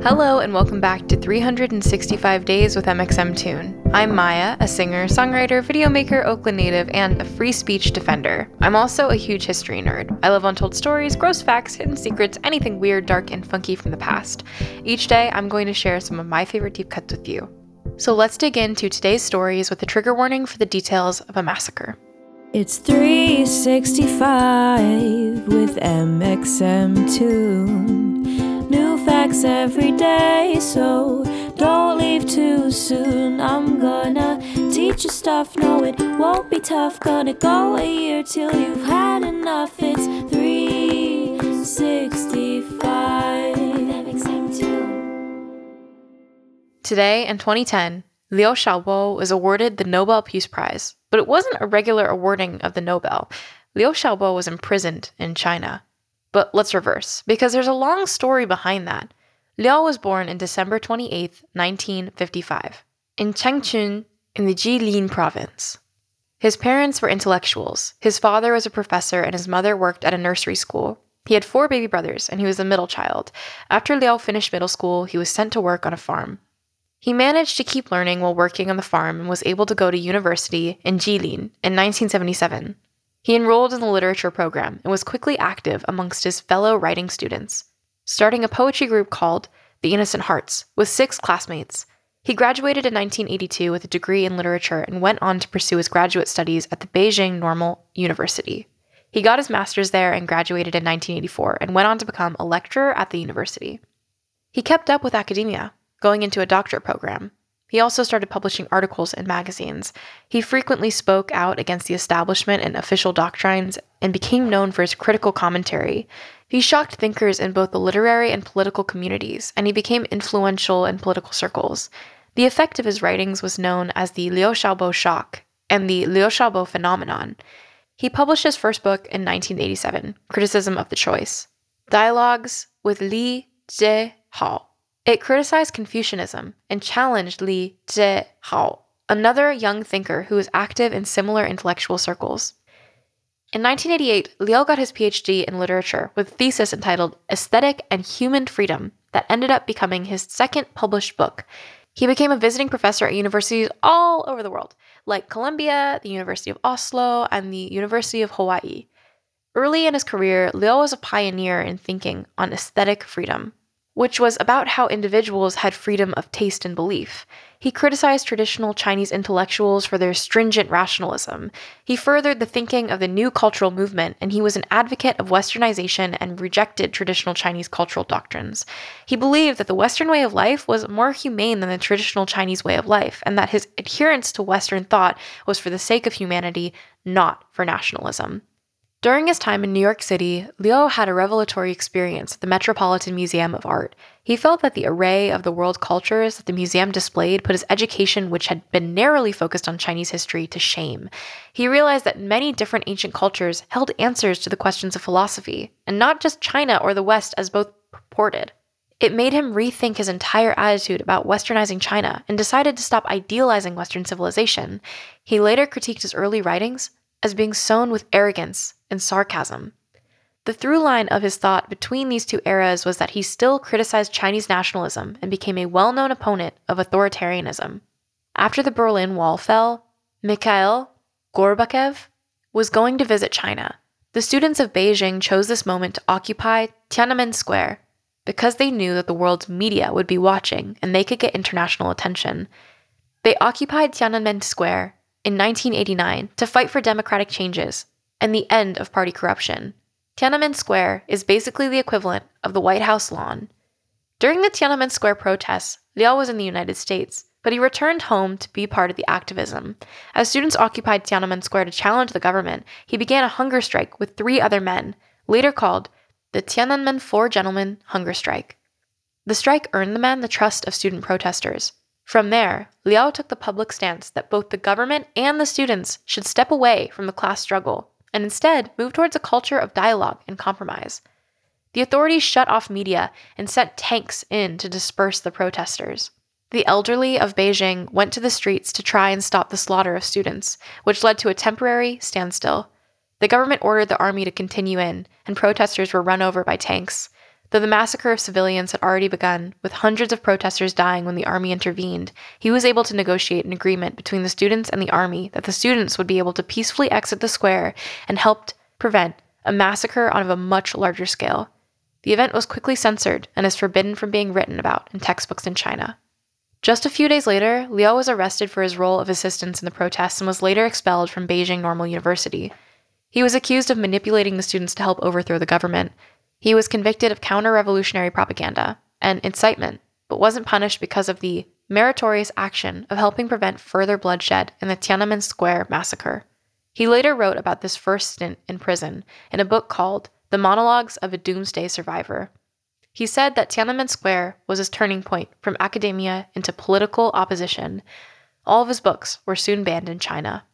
Hello, and welcome back to 365 Days with MXMtoon. I'm Maya, a singer, songwriter, videomaker, Oakland native, and a free speech defender. I'm also a huge history nerd. I love untold stories, gross facts, hidden secrets, anything weird, dark, and funky from the past. Each day, I'm going to share some of my favorite deep cuts with you. So let's dig into today's stories with a trigger warning for the details of a massacre. It's 365 with MXMtoon. New facts every day, so don't leave too soon. I'm gonna teach you stuff, no, it won't be tough. Gonna go a year till you've had enough. It's 365 Today, in 2010, Liu Xiaobo was awarded the Nobel Peace Prize, but it wasn't a regular awarding of the Nobel. Liu Xiaobo was imprisoned in China. But let's reverse, because there's a long story behind that. Liu was born in December 28, 1955, in Changchun in the Jilin province. His parents were intellectuals. His father was a professor and his mother worked at a nursery school. He had four baby brothers and he was the middle child. After Liao finished middle school, he was sent to work on a farm. He managed to keep learning while working on the farm and was able to go to university in Jilin in 1977. He enrolled in the literature program and was quickly active amongst his fellow writing students, starting a poetry group called The Innocent Hearts with six classmates. He graduated in 1982 with a degree in literature and went on to pursue his graduate studies at the Beijing Normal University. He got his master's there and graduated in 1984 and went on to become a lecturer at the university. He kept up with academia, going into a doctorate program, he also started publishing articles in magazines. He frequently spoke out against the establishment and official doctrines and became known for his critical commentary. He shocked thinkers in both the literary and political communities, and he became influential in political circles. The effect of his writings was known as the Liu Xiaobo shock and the Liu Xiaobo phenomenon. He published his first book in 1987, Criticism of the Choice. Dialogues with Li Zhe Hao. It criticized Confucianism and challenged Li Zehou, another young thinker who was active in similar intellectual circles. In 1988, Liu got his PhD in literature with a thesis entitled Aesthetic and Human Freedom that ended up becoming his second published book. He became a visiting professor at universities all over the world, like Columbia, the University of Oslo, and the University of Hawaii. Early in his career, Liu was a pioneer in thinking on aesthetic freedom which was about how individuals had freedom of taste and belief. He criticized traditional Chinese intellectuals for their stringent rationalism. He furthered the thinking of the new cultural movement, and he was an advocate of westernization and rejected traditional Chinese cultural doctrines. He believed that the Western way of life was more humane than the traditional Chinese way of life, and that his adherence to Western thought was for the sake of humanity, not for nationalism. During his time in New York City, Liu had a revelatory experience at the Metropolitan Museum of Art. He felt that the array of the world cultures that the museum displayed put his education, which had been narrowly focused on Chinese history, to shame. He realized that many different ancient cultures held answers to the questions of philosophy, and not just China or the West as both purported. It made him rethink his entire attitude about westernizing China and decided to stop idealizing Western civilization. He later critiqued his early writings as being sown with arrogance and sarcasm. The through line of his thought between these two eras was that he still criticized Chinese nationalism and became a well known opponent of authoritarianism. After the Berlin Wall fell, Mikhail Gorbachev was going to visit China. The students of Beijing chose this moment to occupy Tiananmen Square because they knew that the world's media would be watching and they could get international attention. They occupied Tiananmen Square in 1989 to fight for democratic changes and the end of party corruption. Tiananmen Square is basically the equivalent of the White House lawn. During the Tiananmen Square protests, Liu was in the United States, but he returned home to be part of the activism. As students occupied Tiananmen Square to challenge the government, he began a hunger strike with three other men, later called the Tiananmen Four Gentlemen Hunger Strike. The strike earned the men the trust of student protesters. From there, Liu took the public stance that both the government and the students should step away from the class struggle and instead move towards a culture of dialogue and compromise. The authorities shut off media and sent tanks in to disperse the protesters. The elderly of Beijing went to the streets to try and stop the slaughter of students, which led to a temporary standstill. The government ordered the army to continue in, and protesters were run over by tanks. Though the massacre of civilians had already begun, with hundreds of protesters dying when the army intervened, he was able to negotiate an agreement between the students and the army that the students would be able to peacefully exit the square and helped prevent a massacre on a much larger scale. The event was quickly censored and is forbidden from being written about in textbooks in China. Just a few days later, Liu was arrested for his role of assistance in the protests and was later expelled from Beijing Normal University. He was accused of manipulating the students to help overthrow the government, he was convicted of counter revolutionary propaganda and incitement, but wasn't punished because of the meritorious action of helping prevent further bloodshed in the Tiananmen Square massacre. He later wrote about this first stint in prison in a book called The Monologues of a Doomsday Survivor. He said that Tiananmen Square was his turning point from academia into political opposition. All of his books were soon banned in China.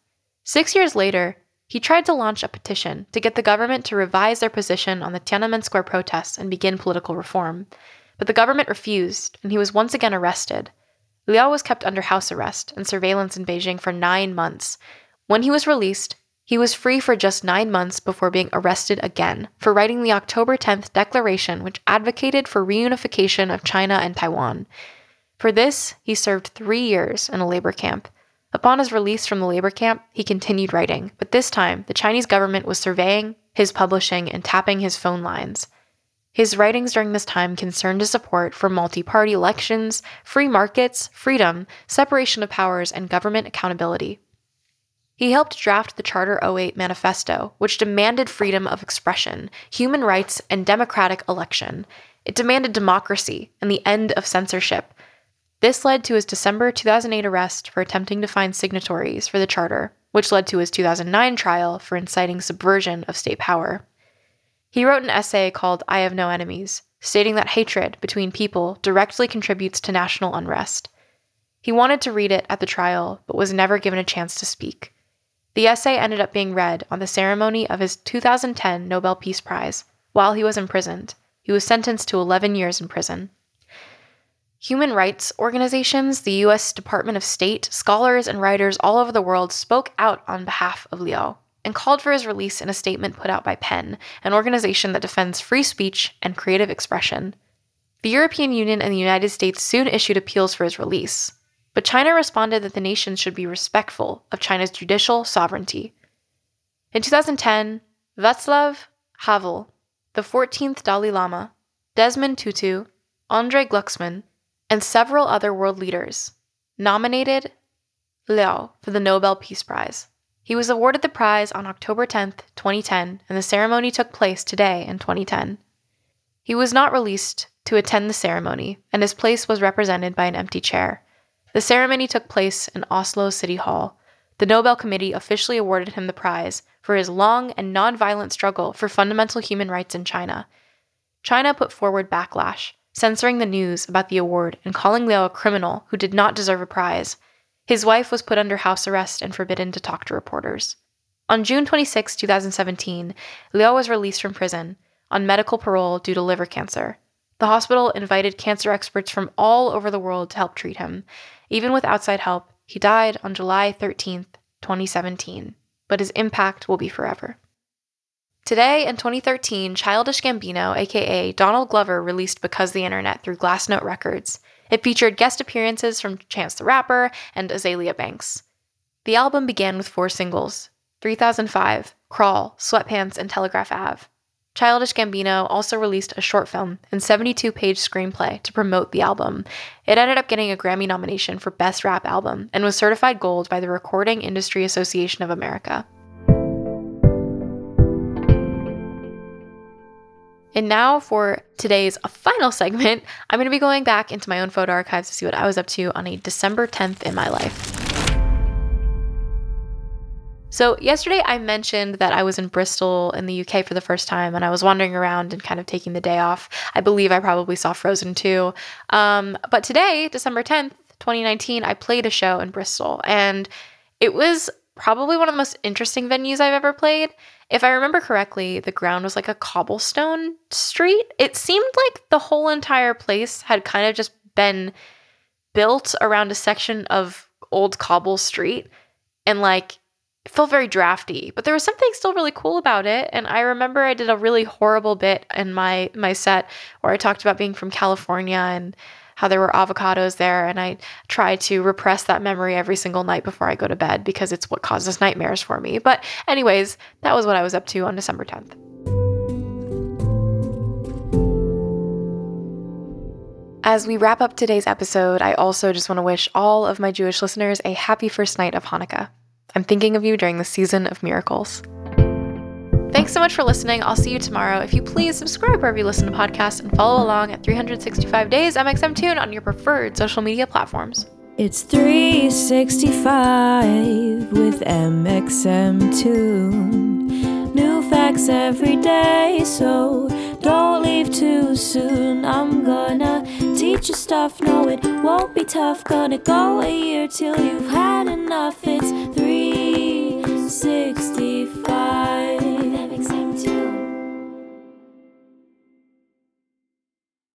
Six years later, he tried to launch a petition to get the government to revise their position on the Tiananmen Square protests and begin political reform. But the government refused, and he was once again arrested. Liu was kept under house arrest and surveillance in Beijing for nine months. When he was released, he was free for just nine months before being arrested again for writing the October 10th declaration, which advocated for reunification of China and Taiwan. For this, he served three years in a labor camp. Upon his release from the labor camp, he continued writing, but this time the Chinese government was surveying his publishing and tapping his phone lines. His writings during this time concerned his support for multi party elections, free markets, freedom, separation of powers, and government accountability. He helped draft the Charter 08 Manifesto, which demanded freedom of expression, human rights, and democratic election. It demanded democracy and the end of censorship, this led to his December 2008 arrest for attempting to find signatories for the charter, which led to his 2009 trial for inciting subversion of state power. He wrote an essay called I Have No Enemies, stating that hatred between people directly contributes to national unrest. He wanted to read it at the trial, but was never given a chance to speak. The essay ended up being read on the ceremony of his 2010 Nobel Peace Prize while he was imprisoned. He was sentenced to 11 years in prison. Human rights organizations, the US Department of State, scholars, and writers all over the world spoke out on behalf of Liu and called for his release in a statement put out by PEN, an organization that defends free speech and creative expression. The European Union and the United States soon issued appeals for his release, but China responded that the nations should be respectful of China's judicial sovereignty. In 2010, Václav Havel, the 14th Dalai Lama, Desmond Tutu, Andrei Glucksmann, and several other world leaders nominated Liu for the Nobel Peace Prize. He was awarded the prize on October 10, 2010, and the ceremony took place today in 2010. He was not released to attend the ceremony, and his place was represented by an empty chair. The ceremony took place in Oslo City Hall. The Nobel Committee officially awarded him the prize for his long and nonviolent struggle for fundamental human rights in China. China put forward backlash, censoring the news about the award and calling Liu a criminal who did not deserve a prize. His wife was put under house arrest and forbidden to talk to reporters. On June 26, 2017, Liu was released from prison on medical parole due to liver cancer. The hospital invited cancer experts from all over the world to help treat him. Even with outside help, he died on July 13, 2017, but his impact will be forever. Today, in 2013, Childish Gambino, aka Donald Glover, released Because the Internet through Glassnote Records. It featured guest appearances from Chance the Rapper and Azealia Banks. The album began with four singles 3005, Crawl, Sweatpants, and Telegraph Ave. Childish Gambino also released a short film and 72 page screenplay to promote the album. It ended up getting a Grammy nomination for Best Rap Album and was certified gold by the Recording Industry Association of America. And now for today's final segment, I'm going to be going back into my own photo archives to see what I was up to on a December 10th in my life. So, yesterday I mentioned that I was in Bristol in the UK for the first time and I was wandering around and kind of taking the day off. I believe I probably saw Frozen 2. Um, but today, December 10th, 2019, I played a show in Bristol and it was probably one of the most interesting venues I've ever played. If I remember correctly, the ground was like a cobblestone street. It seemed like the whole entire place had kind of just been built around a section of old cobble street and like it felt very drafty, but there was something still really cool about it. And I remember I did a really horrible bit in my my set where I talked about being from California and how there were avocados there, and I try to repress that memory every single night before I go to bed because it's what causes nightmares for me. But anyways, that was what I was up to on December 10th. As we wrap up today's episode, I also just want to wish all of my Jewish listeners a happy first night of Hanukkah. I'm thinking of you during the season of miracles. Thanks so much for listening. I'll see you tomorrow. If you please subscribe wherever you listen to podcasts and follow along at 365 Days MXMtoon on your preferred social media platforms. It's 365 with MXMtoon. New facts every day, so don't leave too soon. I'm gonna teach you stuff, no, it won't be tough. Gonna go a year till you've had enough. It's 365.